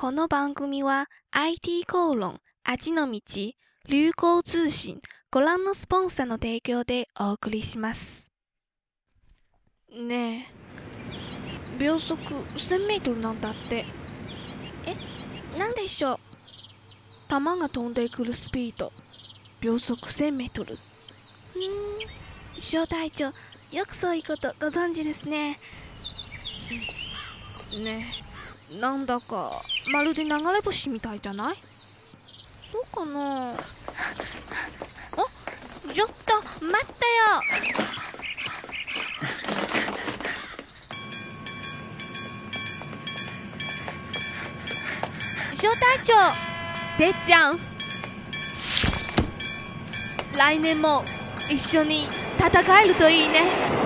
この番組は IT コーロン味の道流行通信ご覧のスポンサーの提供でお送りします。ねえ秒速1000メートルなんだって。えなんでしょう？弾が飛んでくるスピード。秒速1000メートル。うん小隊長よくそういうことご存知ですね。ねえ。なんだかまるで流れ星みたいじゃない？そうかな？あちょっと待ってよ！小隊長てっちゃん来年も一緒に戦えるといいね。